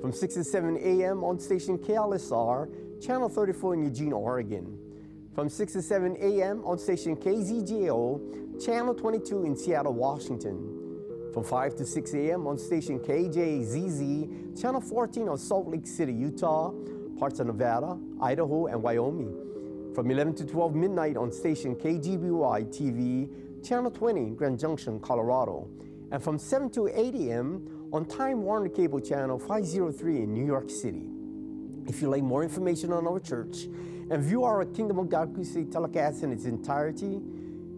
From 6 to 7 a.m. on station KLSR, Channel 34 in Eugene, Oregon. From 6 to 7 a.m. on station KZJO, Channel 22 in Seattle, Washington. From 5 to 6 a.m. on station KJZZ, Channel 14 on Salt Lake City, Utah, parts of Nevada, Idaho, and Wyoming. From 11 to 12 midnight on station KGBY TV, Channel 20, Grand Junction, Colorado. And from 7 to 8 a.m. on Time Warner Cable Channel 503 in New York City. If you'd like more information on our church and view our Kingdom of God Crusade telecast in its entirety,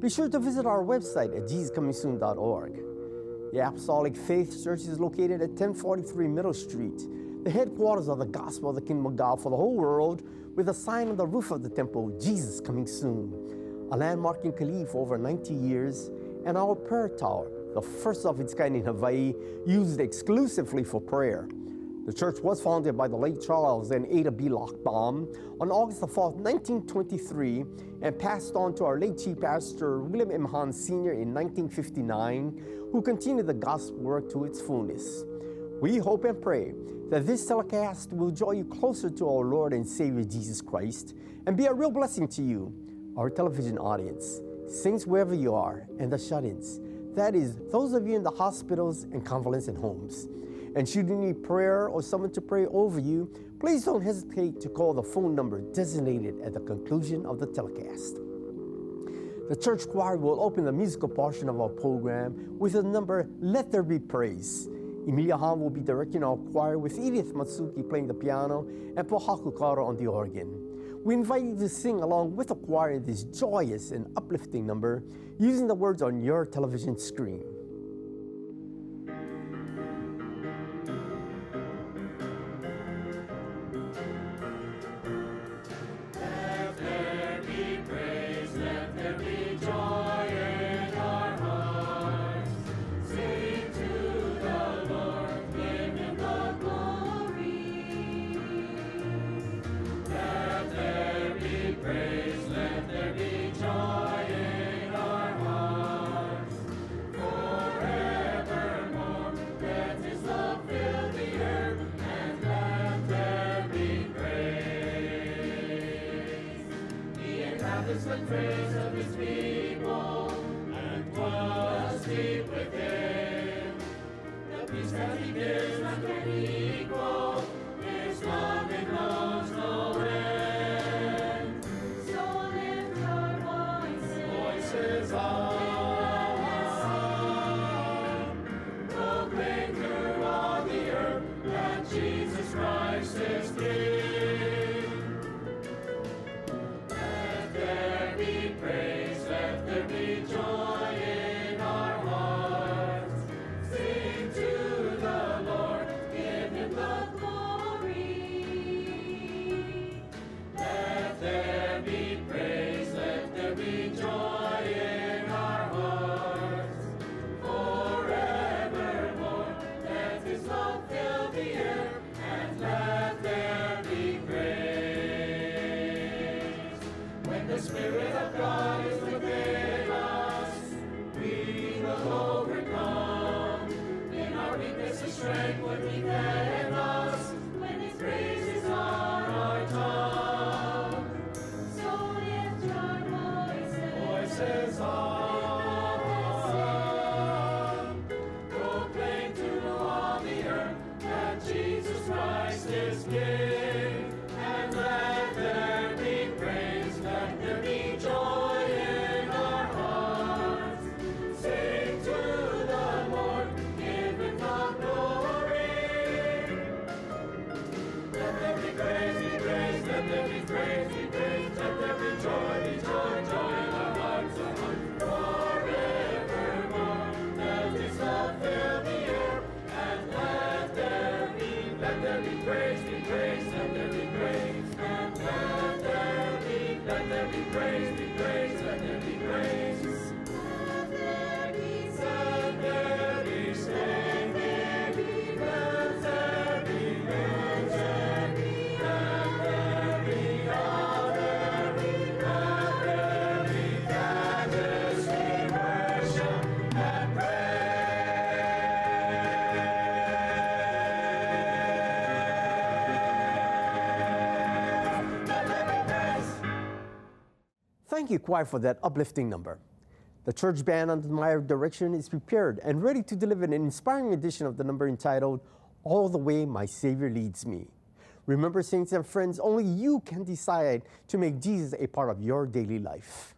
be sure to visit our website at jesuscomingsoon.org. The Apostolic Faith Church is located at 1043 Middle Street, the headquarters of the gospel of the kingdom of God for the whole world, with a sign on the roof of the temple, Jesus coming soon. A landmark in Kalihi for over 90 years, and our prayer tower, the first of its kind in Hawaii, used exclusively for prayer. The church was founded by the late Charles and Ada B. Lochbaum on August 4, 1923, and passed on to our late Chief Pastor William M. Hahn Sr. in 1959, who continued the gospel work to its fullness. We hope and pray that this telecast will draw you closer to our Lord and Savior Jesus Christ and be a real blessing to you, our television audience, saints wherever you are, and the shut ins. That is, those of you in the hospitals and convalescent homes. And should you need prayer or someone to pray over you, please don't hesitate to call the phone number designated at the conclusion of the telecast. The church choir will open the musical portion of our program with the number Let There Be Praise. Emilia Hahn will be directing our choir with Edith Matsuki playing the piano and Pohaku Karo on the organ. We invite you to sing along with the choir this joyous and uplifting number using the words on your television screen. Thank you, choir, for that uplifting number. The church band under my direction is prepared and ready to deliver an inspiring edition of the number entitled All the Way My Savior Leads Me. Remember, saints and friends, only you can decide to make Jesus a part of your daily life.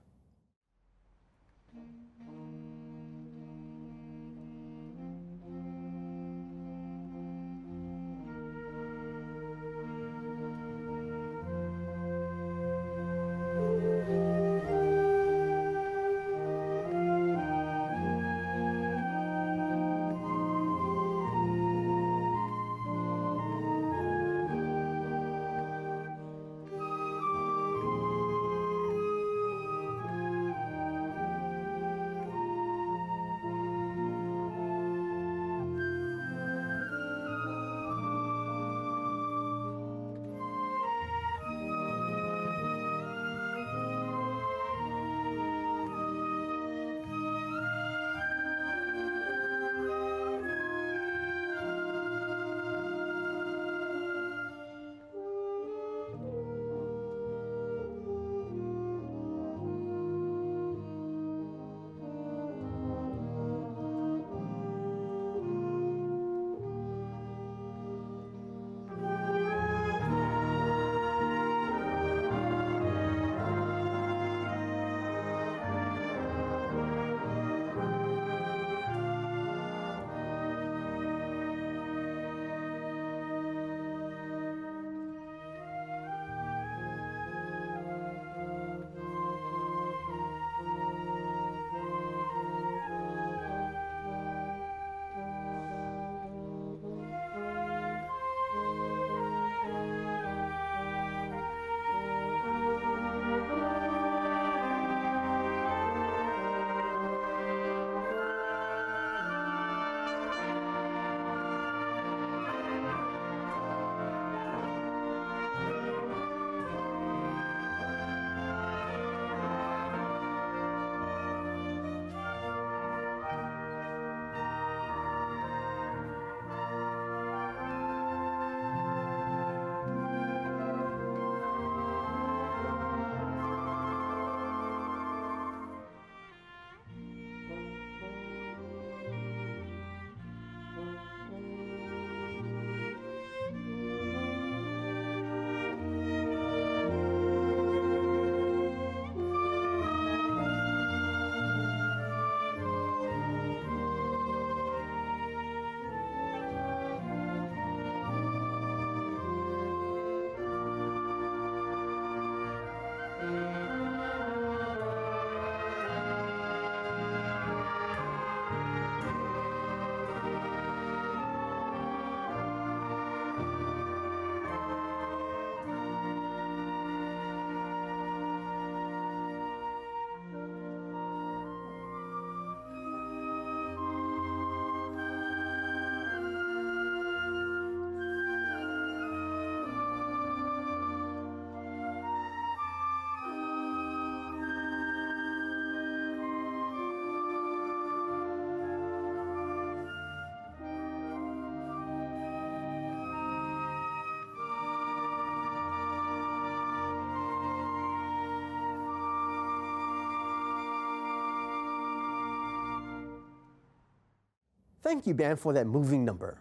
Thank you, band, for that moving number.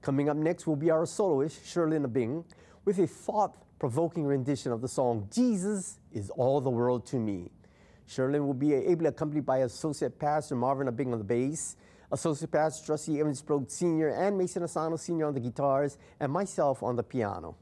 Coming up next will be our soloist, Shirley Bing, with a thought provoking rendition of the song Jesus is All the World to Me. Shirley will be ably accompanied by Associate Pastor Marvin Abing on the bass, Associate Pastor Trustee Evans Brogue Sr., and Mason Asano Sr. on the guitars, and myself on the piano.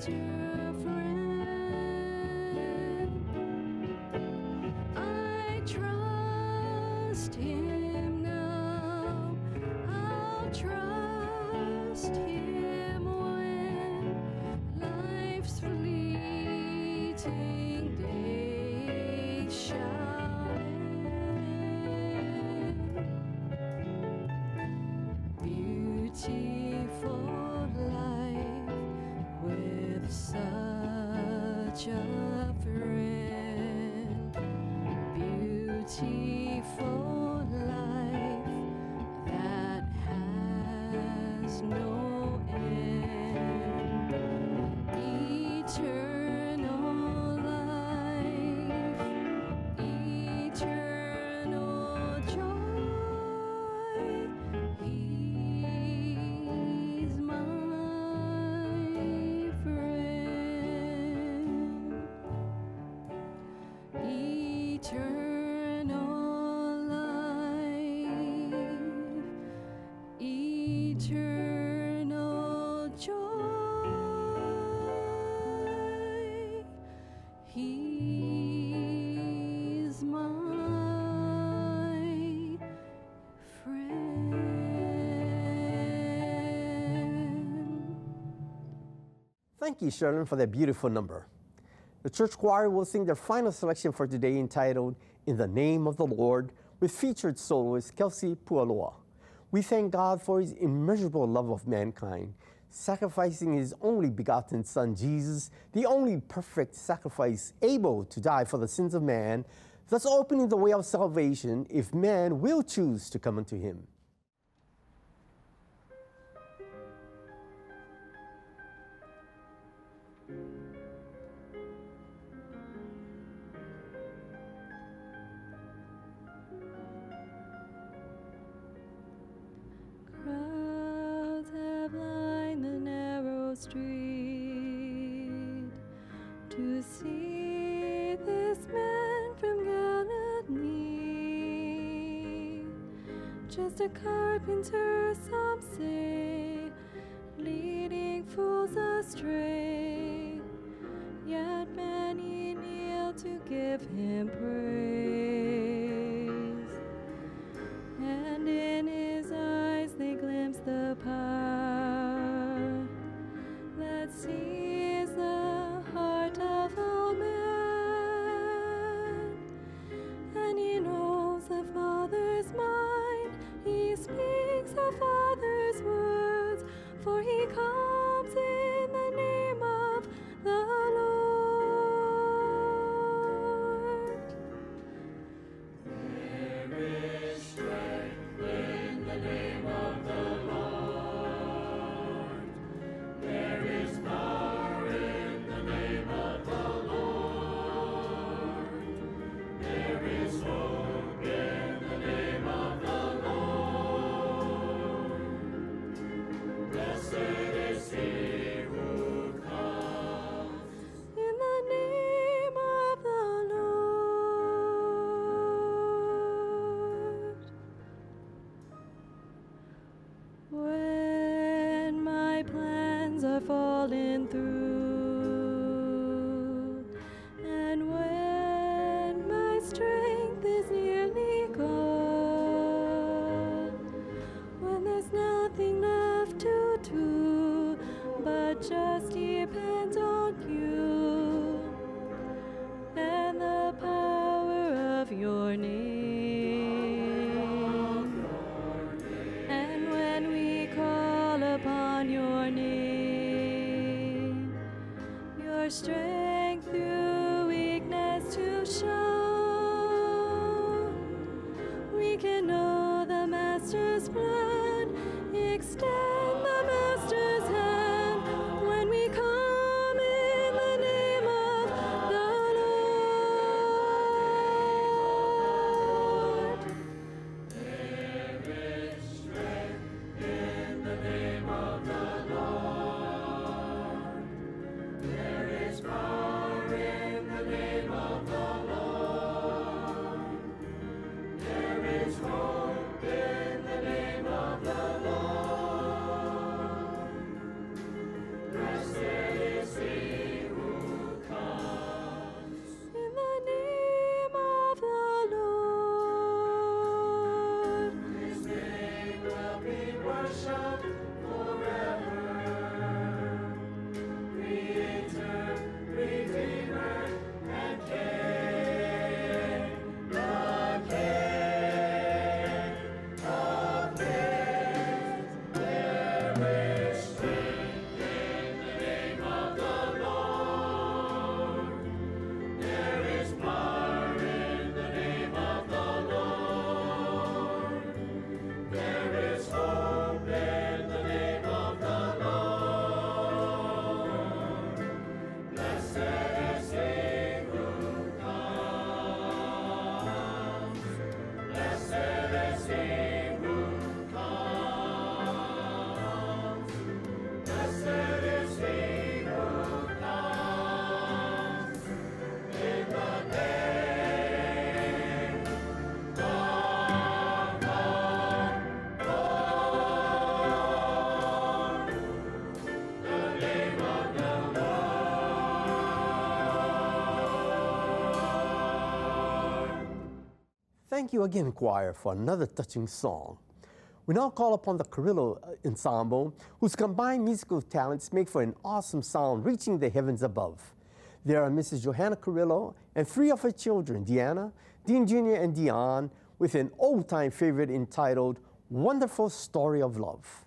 to Thank you, Sherlyn, for that beautiful number. The church choir will sing their final selection for today entitled In the Name of the Lord with featured soloist Kelsey Pualoa. We thank God for his immeasurable love of mankind, sacrificing his only begotten Son, Jesus, the only perfect sacrifice able to die for the sins of man, thus opening the way of salvation if man will choose to come unto him. carpenter, some say. When my plans are falling through. Thank you again, choir, for another touching song. We now call upon the Carrillo uh, Ensemble, whose combined musical talents make for an awesome sound reaching the heavens above. There are Mrs. Johanna Carrillo and three of her children, Deanna, Dean Jr., and Dion, with an old time favorite entitled Wonderful Story of Love.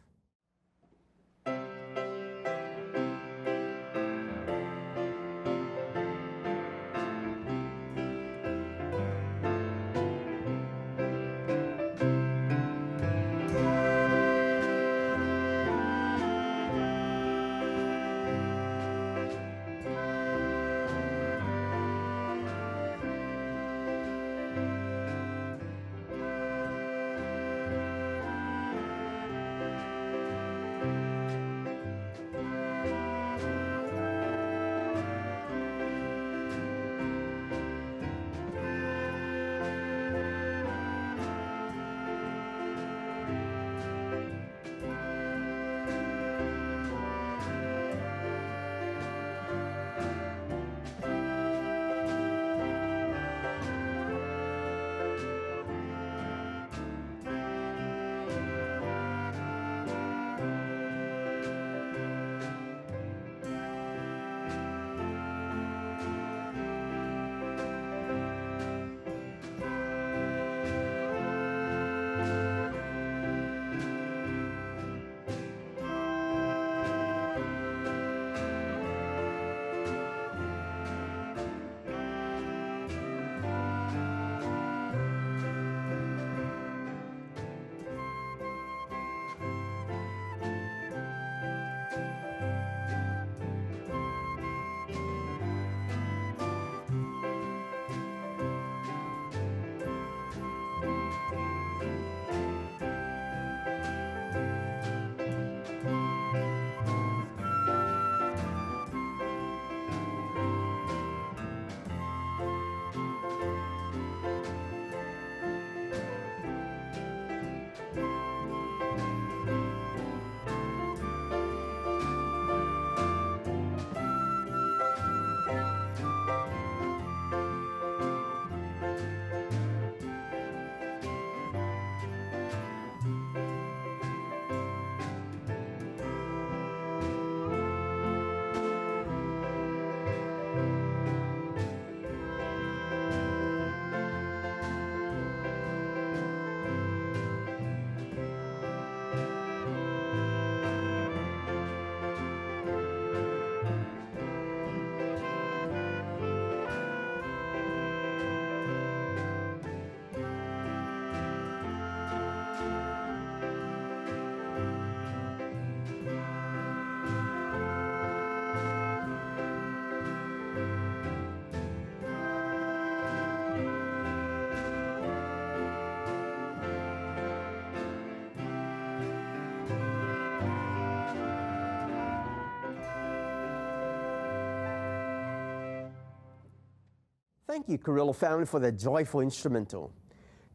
Thank you, Carrillo family, for that joyful instrumental.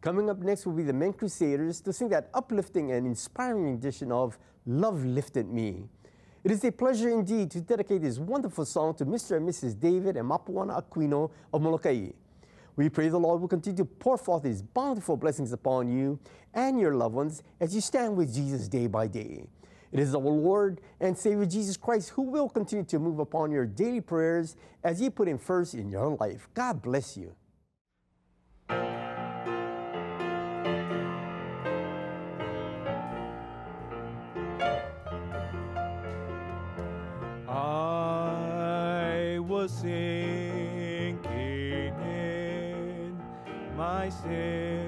Coming up next will be the Men Crusaders to sing that uplifting and inspiring edition of Love Lifted Me. It is a pleasure indeed to dedicate this wonderful song to Mr. and Mrs. David and Mapuana Aquino of Molokai. We pray the Lord will continue to pour forth His bountiful blessings upon you and your loved ones as you stand with Jesus day by day. It is our Lord and Savior Jesus Christ who will continue to move upon your daily prayers as you put Him first in your life. God bless you. I was sinking in my sin,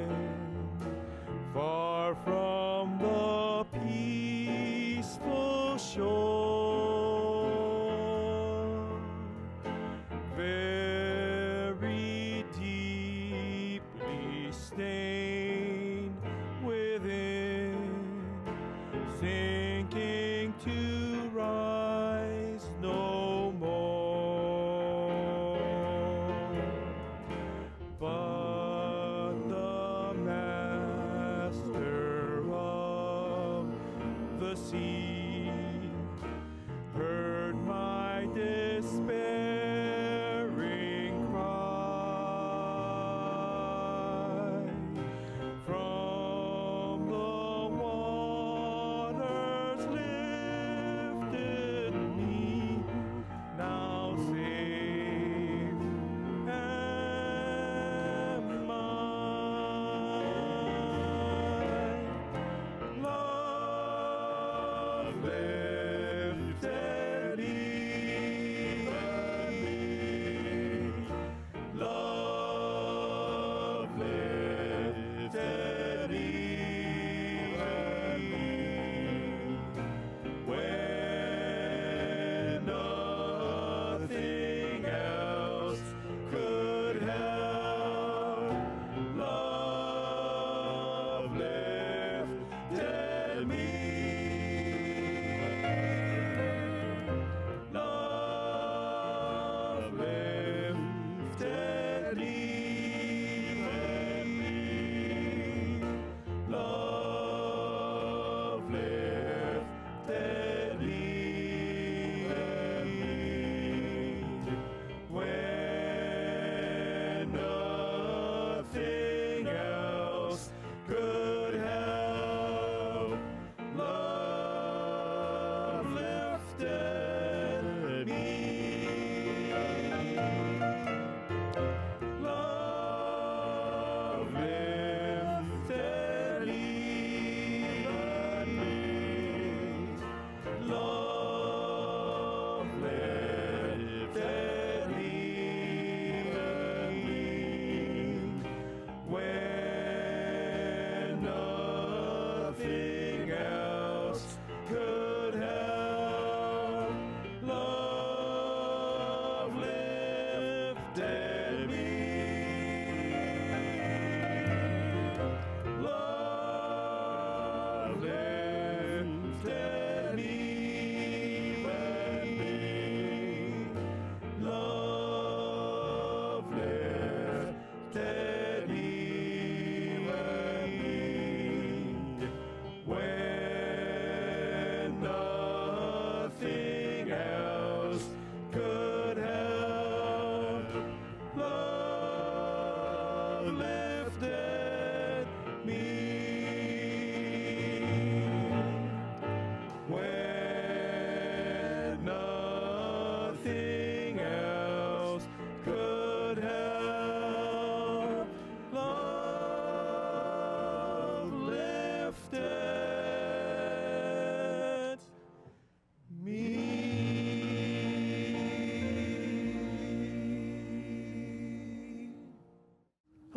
sea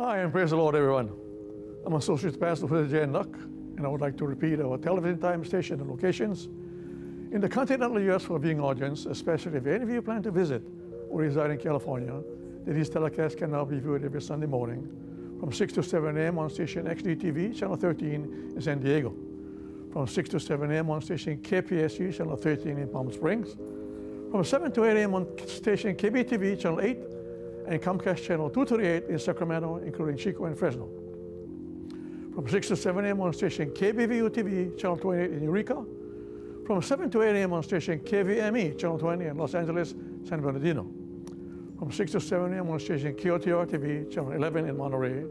Hi, and praise the Lord, everyone. I'm Associate Pastor for J. Nuck, and I would like to repeat our television time, station, and locations. In the continental U.S. for viewing audience, especially if any of you plan to visit or reside in California, these telecasts can now be viewed every Sunday morning from 6 to 7 a.m. on station XDTV, channel 13 in San Diego, from 6 to 7 a.m. on station KPSU, channel 13 in Palm Springs, from 7 to 8 a.m. on station KBTV, channel 8, and Comcast channel 238 in Sacramento, including Chico and Fresno. From 6 to 7 a.m. on station KBVU TV, channel 28 in Eureka. From 7 to 8 a.m. on station KVME, channel 20 in Los Angeles, San Bernardino. From 6 to 7 a.m. on station KOTR TV, channel 11 in Monterey.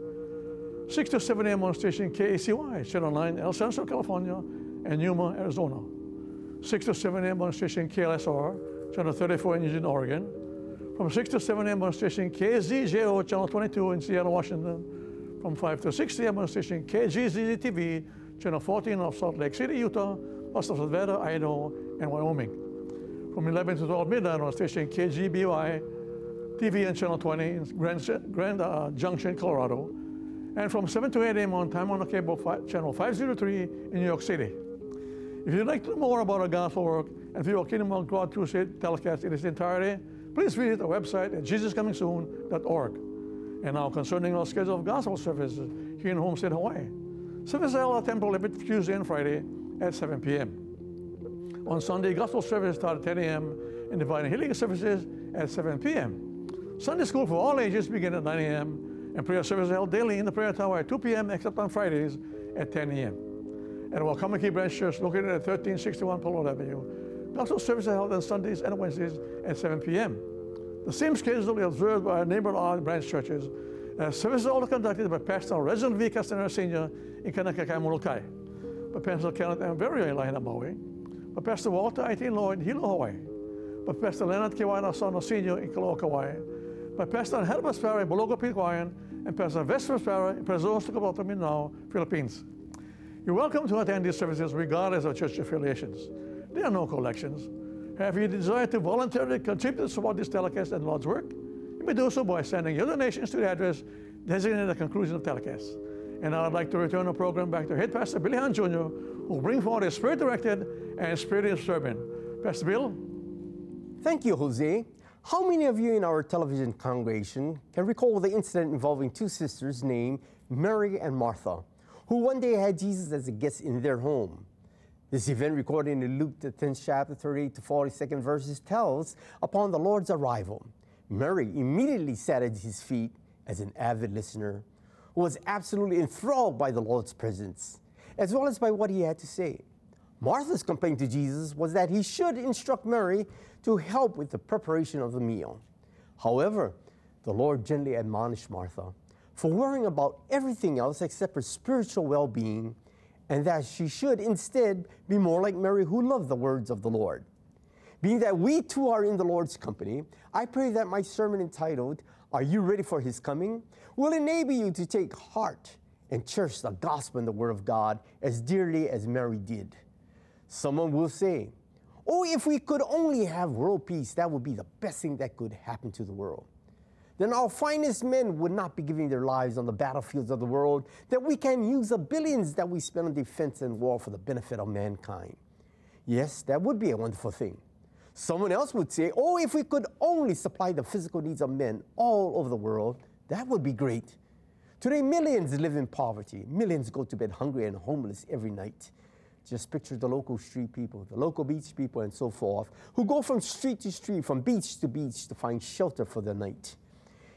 6 to 7 a.m. on station KECY, channel 9 El Centro, California, and Yuma, Arizona. 6 to 7 a.m. on station KLSR, channel 34 in Eugene, Oregon. From 6 to 7 a.m. on station KZJO, channel 22 in Seattle, Washington. From 5 to 6 a.m. on station KJZZ TV, channel 14 of Salt Lake City, Utah, of Nevada, Idaho, and Wyoming. From 11 to 12 midnight on station KGBY TV and channel 20 in Grand, Grand uh, Junction, Colorado. And from 7 to 8 a.m. on Time Warner Cable channel 503 in New York City. If you'd like to know more about our gospel work and view our Kingdom of God Crusade telecast in its entirety, please visit our website at jesuscomingsoon.org. And now concerning our schedule of gospel services here in Homestead, Hawaii. Services are at Temple every Tuesday and Friday at 7 p.m. On Sunday, gospel services start at 10 a.m. and divine healing services at 7 p.m. Sunday school for all ages begin at 9 a.m. and prayer service is held daily in the prayer tower at 2 p.m. except on Fridays at 10 a.m. At our Wakamaki Branch Church located at 1361 Palo Avenue, gospel services are held on Sundays and Wednesdays at 7 p.m. The same schedule is observed by our neighboring branch churches. Uh, services are all conducted by Pastor Reginald V. Castanera Sr. in Kaunakakai, Molokai. By Pastor Kenneth M. Berry in Lahaina, Maui. By Pastor Walter I.T. Lloyd in Hilo, Hawaii. By Pastor Leonard Kiwaina Sono Sr. in Koloa, Kauai. By Pastor Herbert Sparrow in Bologo, Hawaiian, and Pastor Vesper Sparrow in Prezos, Tukaboto, Philippines. You're welcome to attend these services regardless of church affiliations. There are no collections. Have you desire to voluntarily contribute to support this telecast and Lord's work? You may do so by sending your donations to the address designated at the conclusion of telecast. And I'd like to return the program back to Head Pastor Billy Hahn Jr., who will bring forward a spirit-directed and spirit sermon. Pastor Bill? Thank you, Jose. How many of you in our television congregation can recall the incident involving two sisters named Mary and Martha, who one day had Jesus as a guest in their home? This event recorded in Luke, the 10th chapter, 38 to 42nd verses, tells upon the Lord's arrival. Mary immediately sat at his feet as an avid listener who was absolutely enthralled by the Lord's presence, as well as by what he had to say. Martha's complaint to Jesus was that he should instruct Mary to help with the preparation of the meal. However, the Lord gently admonished Martha for worrying about everything else except her spiritual well being, and that she should instead be more like Mary, who loved the words of the Lord. Being that we too are in the Lord's company, I pray that my sermon entitled, Are You Ready for His Coming? will enable you to take heart and cherish the gospel and the word of God as dearly as Mary did. Someone will say, Oh, if we could only have world peace, that would be the best thing that could happen to the world. Then our finest men would not be giving their lives on the battlefields of the world, that we can use the billions that we spend on defense and war for the benefit of mankind. Yes, that would be a wonderful thing. Someone else would say, Oh, if we could only supply the physical needs of men all over the world, that would be great. Today, millions live in poverty. Millions go to bed hungry and homeless every night. Just picture the local street people, the local beach people, and so forth, who go from street to street, from beach to beach to find shelter for the night.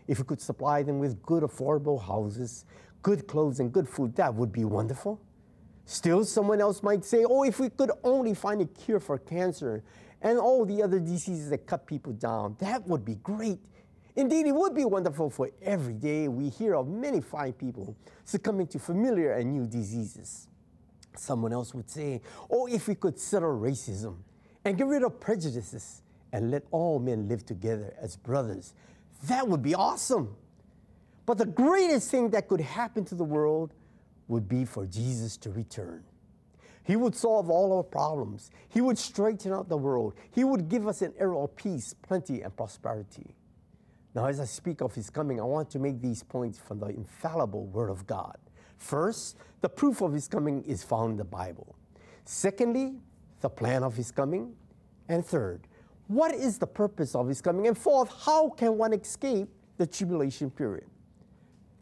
If we could supply them with good, affordable houses, good clothes, and good food, that would be wonderful. Still, someone else might say, oh, if we could only find a cure for cancer and all the other diseases that cut people down, that would be great. Indeed, it would be wonderful for every day we hear of many fine people succumbing to familiar and new diseases. Someone else would say, oh, if we could settle racism and get rid of prejudices and let all men live together as brothers, that would be awesome. But the greatest thing that could happen to the world would be for Jesus to return. He would solve all our problems. He would straighten out the world. He would give us an era of peace, plenty, and prosperity. Now, as I speak of his coming, I want to make these points from the infallible Word of God. First, the proof of his coming is found in the Bible. Secondly, the plan of his coming. And third, what is the purpose of his coming? And fourth, how can one escape the tribulation period?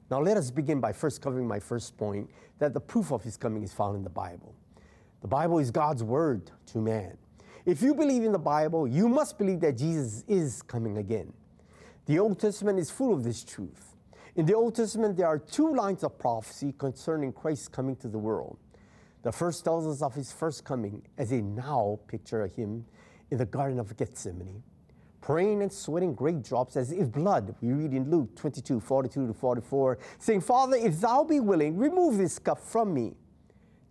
Now, let us begin by first covering my first point that the proof of his coming is found in the Bible. The Bible is God's word to man. If you believe in the Bible, you must believe that Jesus is coming again. The Old Testament is full of this truth. In the Old Testament, there are two lines of prophecy concerning Christ's coming to the world. The first tells us of his first coming as a now picture of him in the Garden of Gethsemane, praying and sweating great drops as if blood. We read in Luke 22 42 to 44, saying, Father, if thou be willing, remove this cup from me.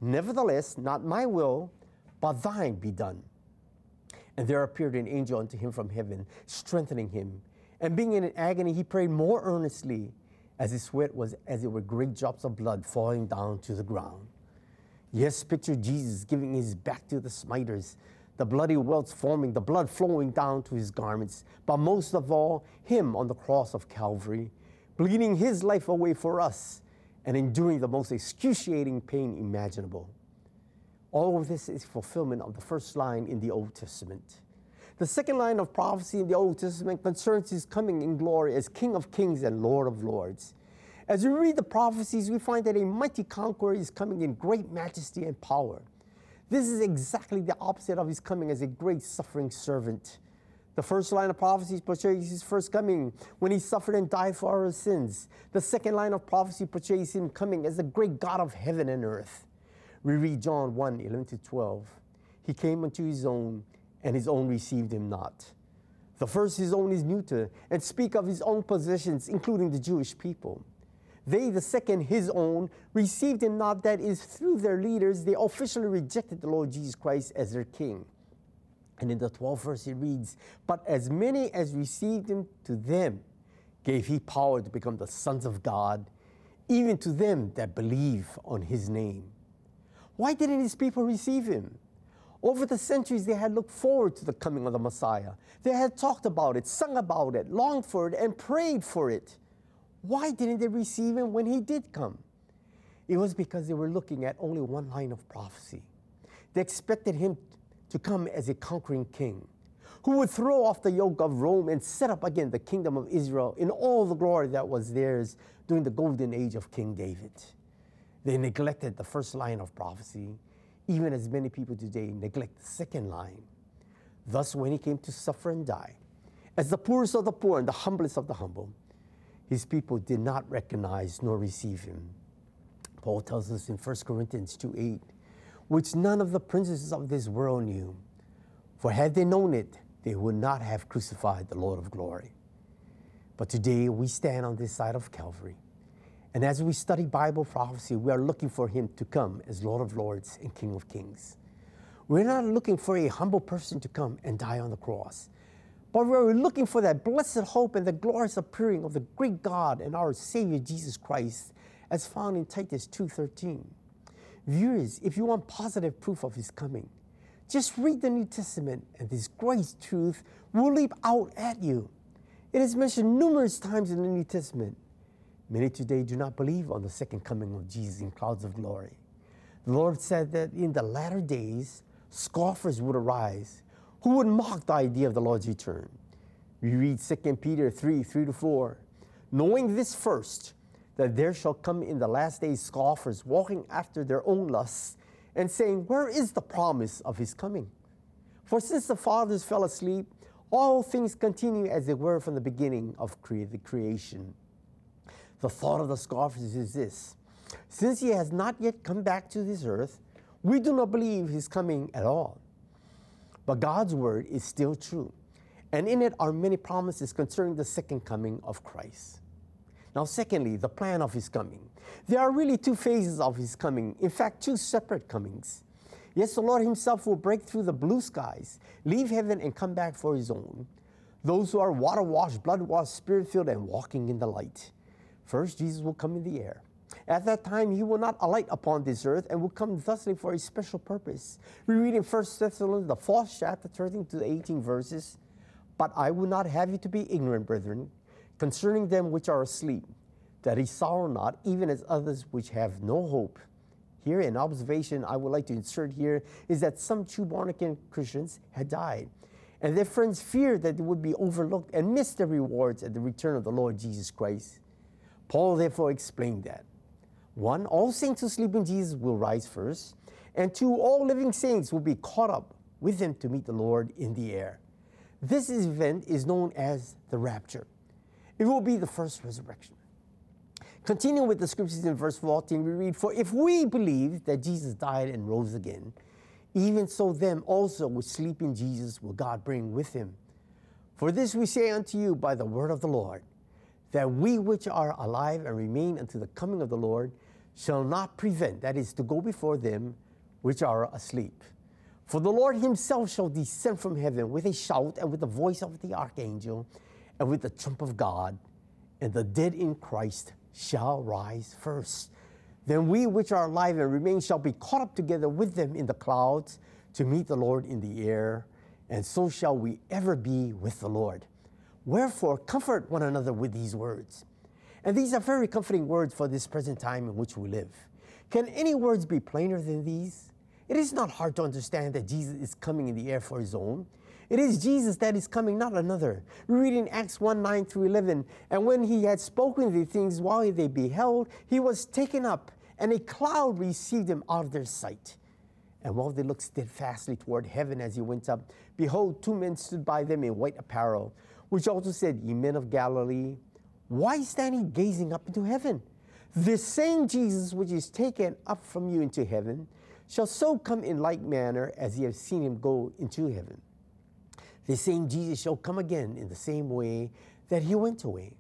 Nevertheless, not my will, but thine be done. And there appeared an angel unto him from heaven, strengthening him. And being in an agony, he prayed more earnestly, as his sweat was as it were great drops of blood falling down to the ground. Yes, picture Jesus giving his back to the smiters, the bloody welts forming, the blood flowing down to his garments, but most of all, him on the cross of Calvary, bleeding his life away for us and enduring the most excruciating pain imaginable. All of this is fulfillment of the first line in the Old Testament. The second line of prophecy in the Old Testament concerns his coming in glory as King of Kings and Lord of Lords. As we read the prophecies, we find that a mighty conqueror is coming in great majesty and power. This is exactly the opposite of his coming as a great suffering servant. The first line of prophecy portrays his first coming when he suffered and died for our sins. The second line of prophecy portrays him coming as the great God of heaven and earth. We read John 1 11 to 12. He came unto his own, and his own received him not. The first, his own, is neuter and speak of his own possessions, including the Jewish people. They, the second, his own, received him not, that is, through their leaders, they officially rejected the Lord Jesus Christ as their king. And in the 12th verse, it reads, But as many as received him, to them gave he power to become the sons of God, even to them that believe on his name. Why didn't his people receive him? Over the centuries, they had looked forward to the coming of the Messiah. They had talked about it, sung about it, longed for it, and prayed for it. Why didn't they receive him when he did come? It was because they were looking at only one line of prophecy. They expected him to come as a conquering king who would throw off the yoke of Rome and set up again the kingdom of Israel in all the glory that was theirs during the golden age of King David. They neglected the first line of prophecy, even as many people today neglect the second line. Thus, when he came to suffer and die, as the poorest of the poor and the humblest of the humble, his people did not recognize nor receive him. Paul tells us in 1 Corinthians 2 8, which none of the princes of this world knew. For had they known it, they would not have crucified the Lord of glory. But today we stand on this side of Calvary. And as we study Bible prophecy, we are looking for him to come as Lord of Lords and King of Kings. We're not looking for a humble person to come and die on the cross, but we're looking for that blessed hope and the glorious appearing of the great God and our Savior Jesus Christ, as found in Titus 2:13. Viewers, if you want positive proof of his coming, just read the New Testament and this great truth will leap out at you. It is mentioned numerous times in the New Testament. Many today do not believe on the second coming of Jesus in clouds of glory. The Lord said that in the latter days, scoffers would arise who would mock the idea of the Lord's return. We read 2 Peter 3 3 to 4. Knowing this first, that there shall come in the last days scoffers walking after their own lusts and saying, Where is the promise of his coming? For since the fathers fell asleep, all things continue as they were from the beginning of cre- the creation. The thought of the scoffers is this since he has not yet come back to this earth, we do not believe his coming at all. But God's word is still true, and in it are many promises concerning the second coming of Christ. Now, secondly, the plan of his coming. There are really two phases of his coming, in fact, two separate comings. Yes, the Lord himself will break through the blue skies, leave heaven, and come back for his own. Those who are water washed, blood washed, spirit filled, and walking in the light. First, Jesus will come in the air. At that time, he will not alight upon this earth and will come thusly for a special purpose. We read in 1 Thessalonians, the fourth chapter, 13 to 18 verses. But I would not have you to be ignorant, brethren, concerning them which are asleep, that he sorrow not, even as others which have no hope. Here, an observation I would like to insert here is that some true born again Christians had died, and their friends feared that they would be overlooked and miss their rewards at the return of the Lord Jesus Christ. Paul therefore explained that one, all saints who sleep in Jesus will rise first, and two, all living saints will be caught up with him to meet the Lord in the air. This event is known as the rapture. It will be the first resurrection. Continuing with the scriptures in verse 14, we read, For if we believe that Jesus died and rose again, even so them also which sleep in Jesus will God bring with him. For this we say unto you by the word of the Lord, that we which are alive and remain unto the coming of the Lord shall not prevent, that is, to go before them which are asleep. For the Lord himself shall descend from heaven with a shout and with the voice of the archangel and with the trump of God, and the dead in Christ shall rise first. Then we which are alive and remain shall be caught up together with them in the clouds to meet the Lord in the air, and so shall we ever be with the Lord. Wherefore, comfort one another with these words. And these are very comforting words for this present time in which we live. Can any words be plainer than these? It is not hard to understand that Jesus is coming in the air for his own. It is Jesus that is coming, not another. We read in Acts 1 9 through 11. And when he had spoken these things while they beheld, he was taken up, and a cloud received him out of their sight. And while they looked steadfastly toward heaven as he went up, behold, two men stood by them in white apparel, which also said, Ye men of Galilee, why stand ye gazing up into heaven? This same Jesus which is taken up from you into heaven shall so come in like manner as ye have seen him go into heaven. The same Jesus shall come again in the same way that he went away.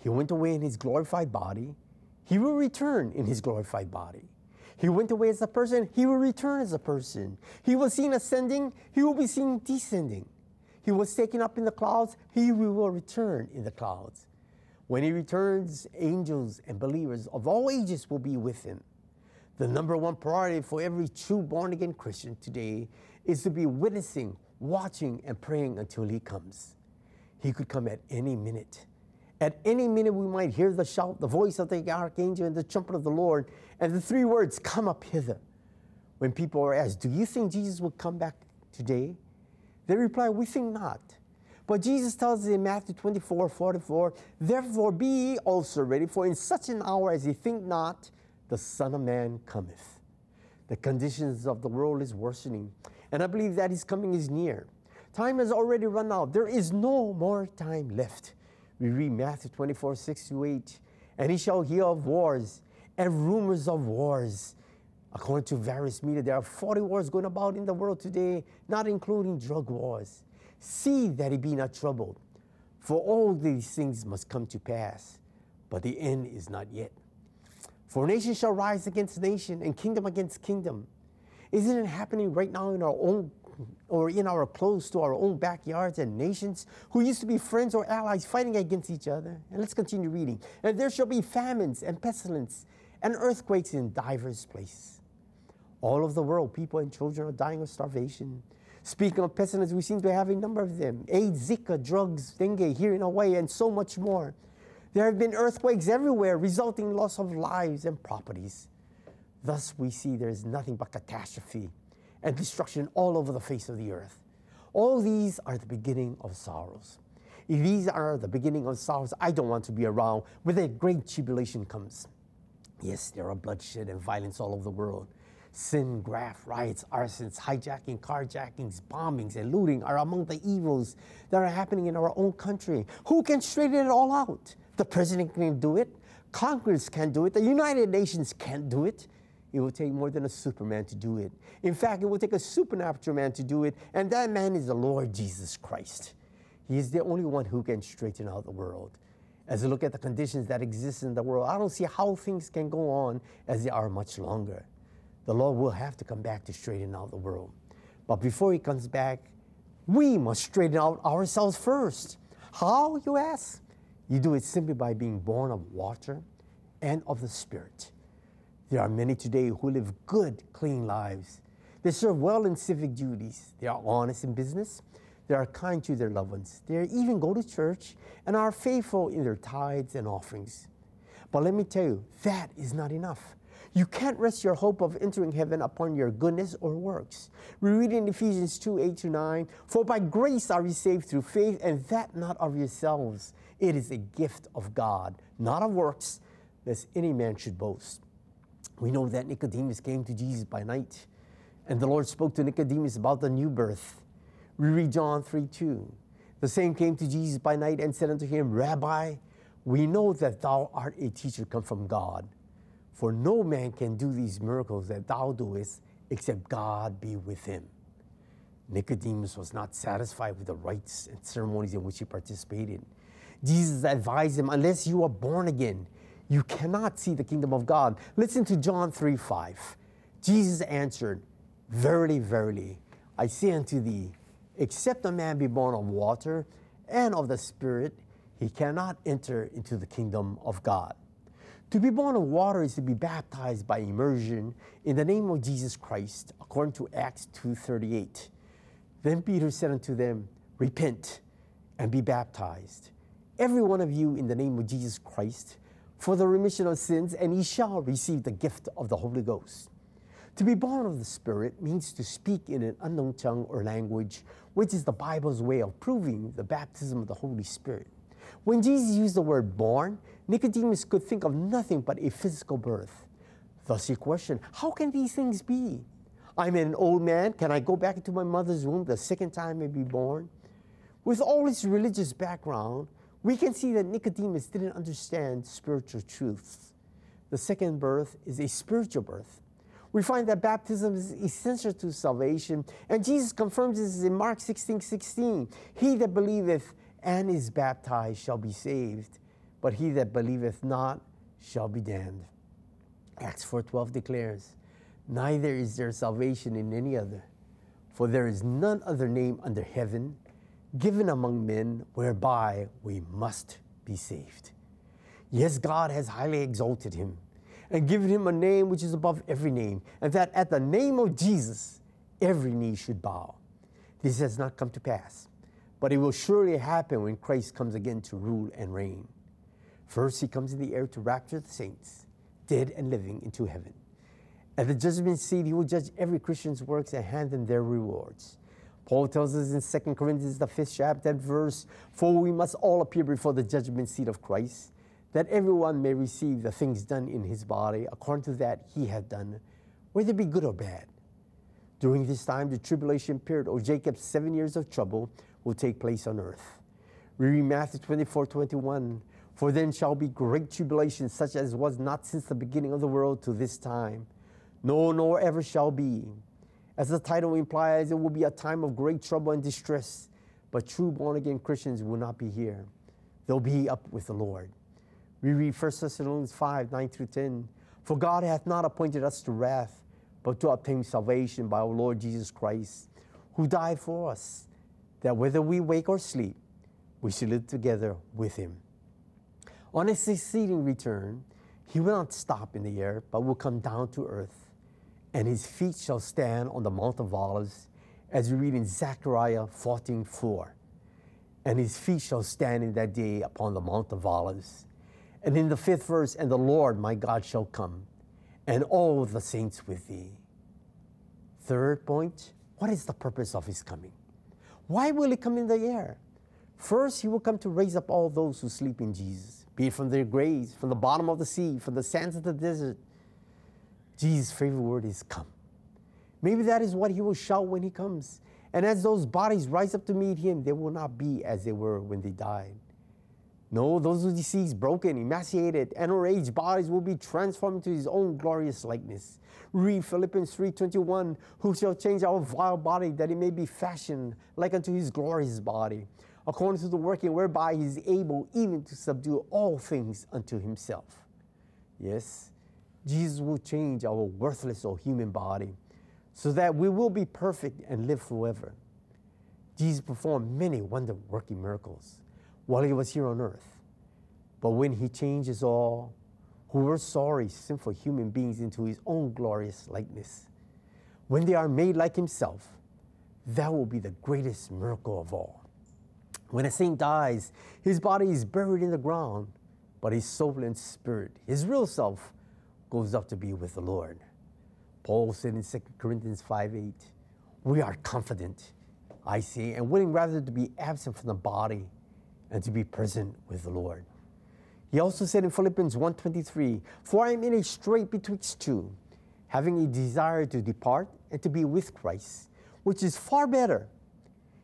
He went away in his glorified body. He will return in his glorified body. He went away as a person. He will return as a person. He was seen ascending. He will be seen descending. He was taken up in the clouds. He will return in the clouds. When he returns, angels and believers of all ages will be with him. The number one priority for every true born again Christian today is to be witnessing watching and praying until he comes. He could come at any minute. At any minute, we might hear the shout, the voice of the archangel, and the trumpet of the Lord, and the three words, Come up hither. When people are asked, Do you think Jesus will come back today? They reply, We think not. But Jesus tells us in Matthew 24 44, Therefore be ye also ready, for in such an hour as ye think not, the Son of Man cometh. The conditions of the world is worsening. And I believe that his coming is near. Time has already run out. There is no more time left. We read Matthew 24, 6 to 8. And he shall hear of wars and rumors of wars. According to various media, there are 40 wars going about in the world today, not including drug wars. See that he be not troubled, for all these things must come to pass, but the end is not yet. For nation shall rise against nation, and kingdom against kingdom. Isn't it happening right now in our own or in our close to our own backyards and nations who used to be friends or allies fighting against each other? And let's continue reading. And there shall be famines and pestilence and earthquakes in divers places. All over the world, people and children are dying of starvation. Speaking of pestilence, we seem to have a number of them AIDS, Zika, drugs, dengue here in Hawaii, and so much more. There have been earthquakes everywhere, resulting in loss of lives and properties. Thus, we see there is nothing but catastrophe and destruction all over the face of the earth. All these are the beginning of sorrows. If these are the beginning of sorrows, I don't want to be around when the great tribulation comes. Yes, there are bloodshed and violence all over the world. Sin, graft, riots, arsons, hijacking, carjackings, bombings, and looting are among the evils that are happening in our own country. Who can straighten it all out? The president can do it. Congress can't do it. The United Nations can't do it. It will take more than a superman to do it. In fact, it will take a supernatural man to do it, and that man is the Lord Jesus Christ. He is the only one who can straighten out the world. As I look at the conditions that exist in the world, I don't see how things can go on as they are much longer. The Lord will have to come back to straighten out the world. But before He comes back, we must straighten out ourselves first. How, you ask? You do it simply by being born of water and of the Spirit. There are many today who live good, clean lives. They serve well in civic duties. They are honest in business. They are kind to their loved ones. They even go to church and are faithful in their tithes and offerings. But let me tell you, that is not enough. You can't rest your hope of entering heaven upon your goodness or works. We read in Ephesians 2 8 to 9, For by grace are we saved through faith, and that not of yourselves. It is a gift of God, not of works, lest any man should boast. We know that Nicodemus came to Jesus by night, and the Lord spoke to Nicodemus about the new birth. We read John 3 2. The same came to Jesus by night and said unto him, Rabbi, we know that thou art a teacher come from God. For no man can do these miracles that thou doest except God be with him. Nicodemus was not satisfied with the rites and ceremonies in which he participated. Jesus advised him, unless you are born again, you cannot see the kingdom of God. Listen to John 3 5. Jesus answered, Verily, verily, I say unto thee, except a man be born of water and of the Spirit, he cannot enter into the kingdom of God. To be born of water is to be baptized by immersion in the name of Jesus Christ, according to Acts 2:38. Then Peter said unto them, Repent and be baptized, every one of you in the name of Jesus Christ, for the remission of sins, and ye shall receive the gift of the Holy Ghost. To be born of the Spirit means to speak in an unknown tongue or language, which is the Bible's way of proving the baptism of the Holy Spirit. When Jesus used the word born, Nicodemus could think of nothing but a physical birth. Thus he questioned, How can these things be? I'm an old man. Can I go back into my mother's womb the second time and be born? With all his religious background, we can see that Nicodemus didn't understand spiritual truths. The second birth is a spiritual birth. We find that baptism is essential to salvation, and Jesus confirms this in Mark 16 16. He that believeth and is baptized shall be saved, but he that believeth not shall be damned. Acts 4:12 declares, Neither is there salvation in any other, for there is none other name under heaven given among men whereby we must be saved. Yes, God has highly exalted him and given him a name which is above every name, and that at the name of Jesus every knee should bow. This has not come to pass but it will surely happen when Christ comes again to rule and reign. First, he comes in the air to rapture the saints, dead and living, into heaven. At the judgment seat, he will judge every Christian's works and hand them their rewards. Paul tells us in 2 Corinthians, the fifth chapter, verse, For we must all appear before the judgment seat of Christ, that everyone may receive the things done in his body according to that he hath done, whether it be good or bad. During this time, the tribulation period, or Jacob's seven years of trouble, will take place on earth. We read Matthew 24 21. For then shall be great tribulation, such as was not since the beginning of the world to this time, no, nor ever shall be. As the title implies, it will be a time of great trouble and distress, but true born again Christians will not be here. They'll be up with the Lord. We read 1 Thessalonians 5 9 through 10. For God hath not appointed us to wrath, but to obtain salvation by our Lord Jesus Christ, who died for us that whether we wake or sleep, we should live together with him. On his succeeding return, he will not stop in the air, but will come down to earth, and his feet shall stand on the Mount of Olives, as we read in Zechariah 14 4. And his feet shall stand in that day upon the Mount of Olives. And in the fifth verse, and the Lord my God shall come, and all the saints with thee. Third point, what is the purpose of his coming? Why will he come in the air? First, he will come to raise up all those who sleep in Jesus, be it from their graves, from the bottom of the sea, from the sands of the desert. Jesus' favorite word is come. Maybe that is what he will shout when he comes. And as those bodies rise up to meet him, they will not be as they were when they died. No, those who deceased, broken, emaciated, and or aged bodies will be transformed to his own glorious likeness. Read Philippians 3.21, who shall change our vile body that it may be fashioned like unto his glorious body, according to the working whereby he is able even to subdue all things unto himself. Yes, Jesus will change our worthless or human body so that we will be perfect and live forever. Jesus performed many wonder working miracles while he was here on earth. But when he changes all who were sorry, sinful human beings into his own glorious likeness, when they are made like himself, That will be the greatest miracle of all. When a saint dies, his body is buried in the ground, but his soul and spirit, his real self, goes up to be with the Lord. Paul said in 2 Corinthians 5 8, We are confident, I say, and willing rather to be absent from the body and to be present with the Lord. He also said in Philippians 1:23, For I am in a strait betwixt two, having a desire to depart and to be with Christ, which is far better.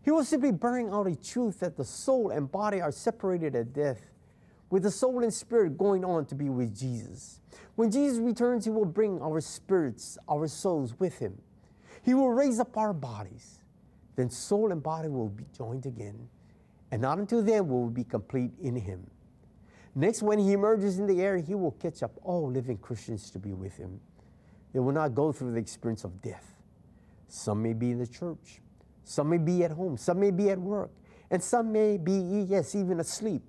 He was simply bearing out a truth that the soul and body are separated at death, with the soul and spirit going on to be with Jesus. When Jesus returns, he will bring our spirits, our souls with him. He will raise up our bodies. Then soul and body will be joined again, and not until then will we be complete in him. Next, when he emerges in the air, he will catch up all living Christians to be with him. They will not go through the experience of death. Some may be in the church, some may be at home, some may be at work, and some may be, yes, even asleep.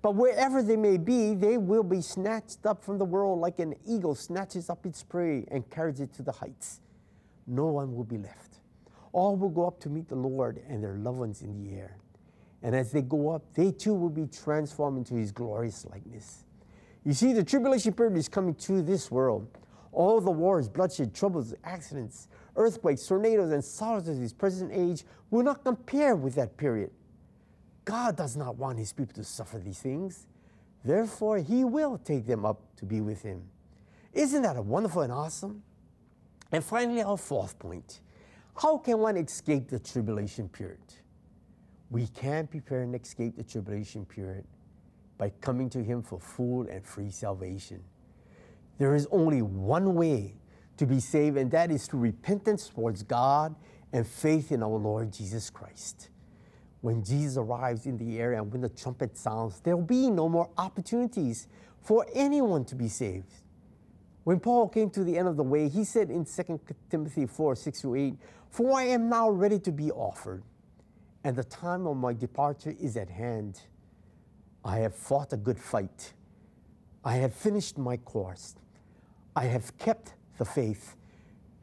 But wherever they may be, they will be snatched up from the world like an eagle snatches up its prey and carries it to the heights. No one will be left. All will go up to meet the Lord and their loved ones in the air. And as they go up, they too will be transformed into his glorious likeness. You see, the tribulation period is coming to this world. All the wars, bloodshed, troubles, accidents, earthquakes, tornadoes, and sorrows of this present age will not compare with that period. God does not want his people to suffer these things. Therefore, he will take them up to be with him. Isn't that a wonderful and awesome? And finally, our fourth point how can one escape the tribulation period? We can prepare and escape the tribulation period by coming to Him for full and free salvation. There is only one way to be saved, and that is through repentance towards God and faith in our Lord Jesus Christ. When Jesus arrives in the air and when the trumpet sounds, there will be no more opportunities for anyone to be saved. When Paul came to the end of the way, he said in 2 Timothy 4 6 to 8, For I am now ready to be offered, and the time of my departure is at hand. I have fought a good fight. I have finished my course. I have kept the faith.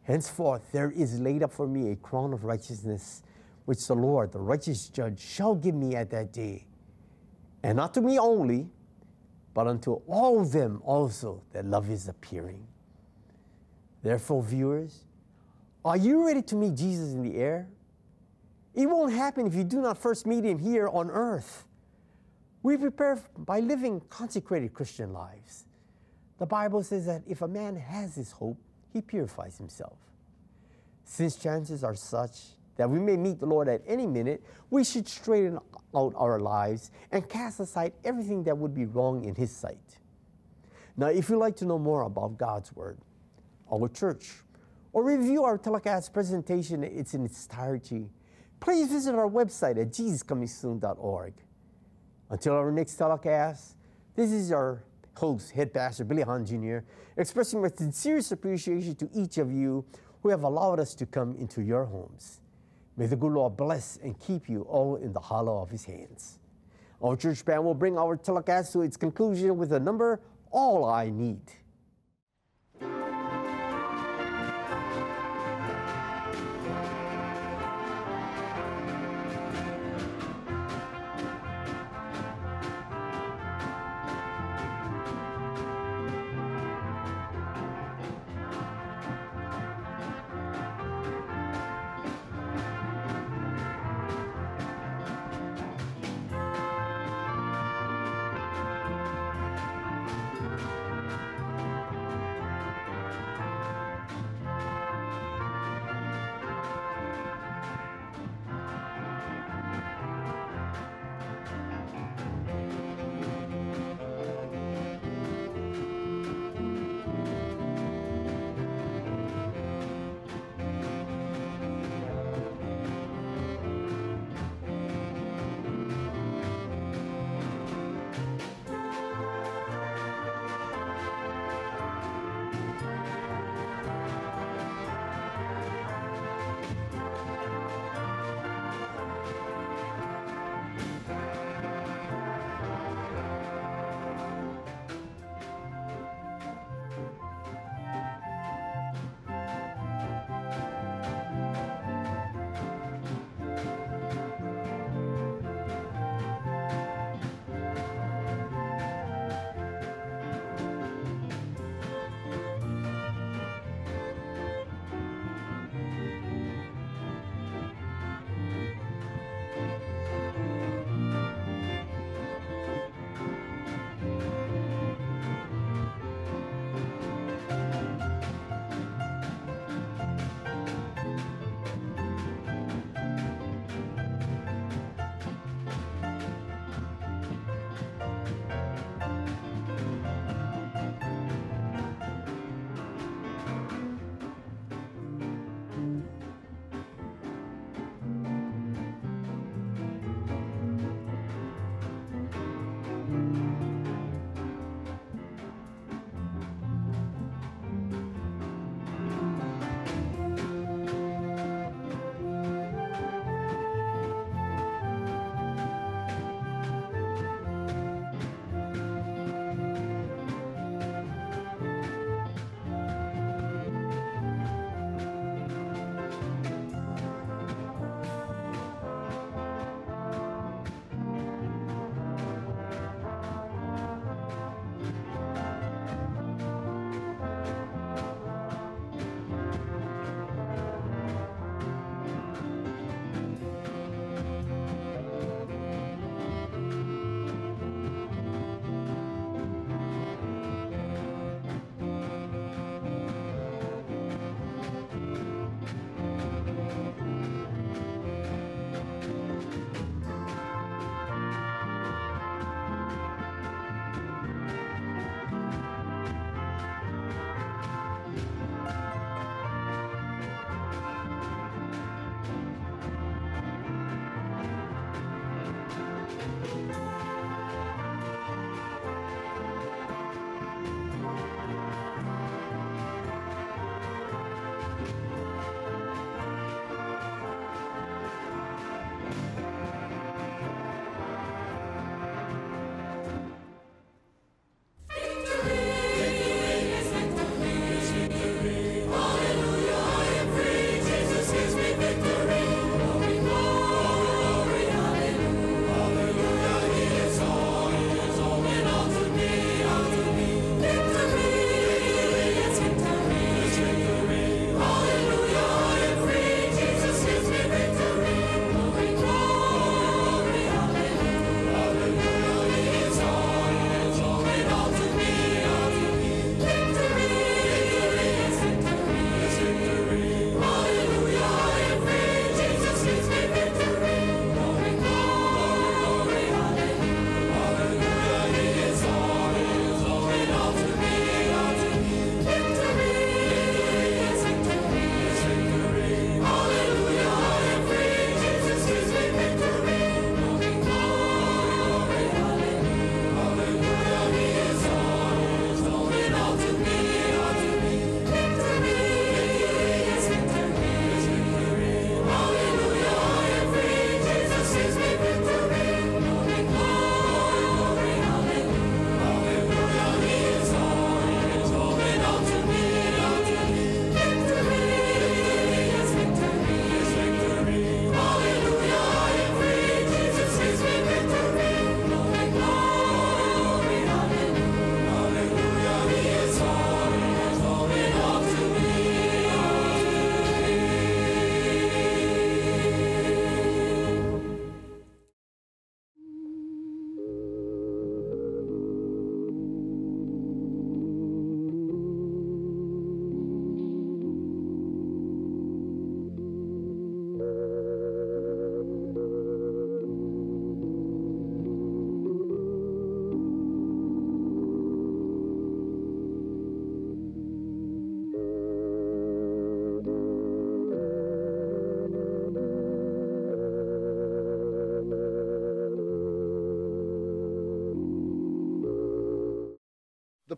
Henceforth, there is laid up for me a crown of righteousness, which the Lord, the righteous judge, shall give me at that day. And not to me only, but unto all them also that love his appearing. Therefore, viewers, are you ready to meet Jesus in the air? It won't happen if you do not first meet him here on earth. We prepare by living consecrated Christian lives. The Bible says that if a man has this hope, he purifies himself. Since chances are such that we may meet the Lord at any minute, we should straighten out our lives and cast aside everything that would be wrong in His sight. Now, if you'd like to know more about God's Word, our church, or review our telecast presentation it's in its entirety, please visit our website at jesuscomingsoon.org. Until our next telecast, this is our host, Head Pastor Billy Hahn Jr., expressing my sincerest appreciation to each of you who have allowed us to come into your homes. May the good Lord bless and keep you all in the hollow of his hands. Our church band will bring our telecast to its conclusion with the number All I Need.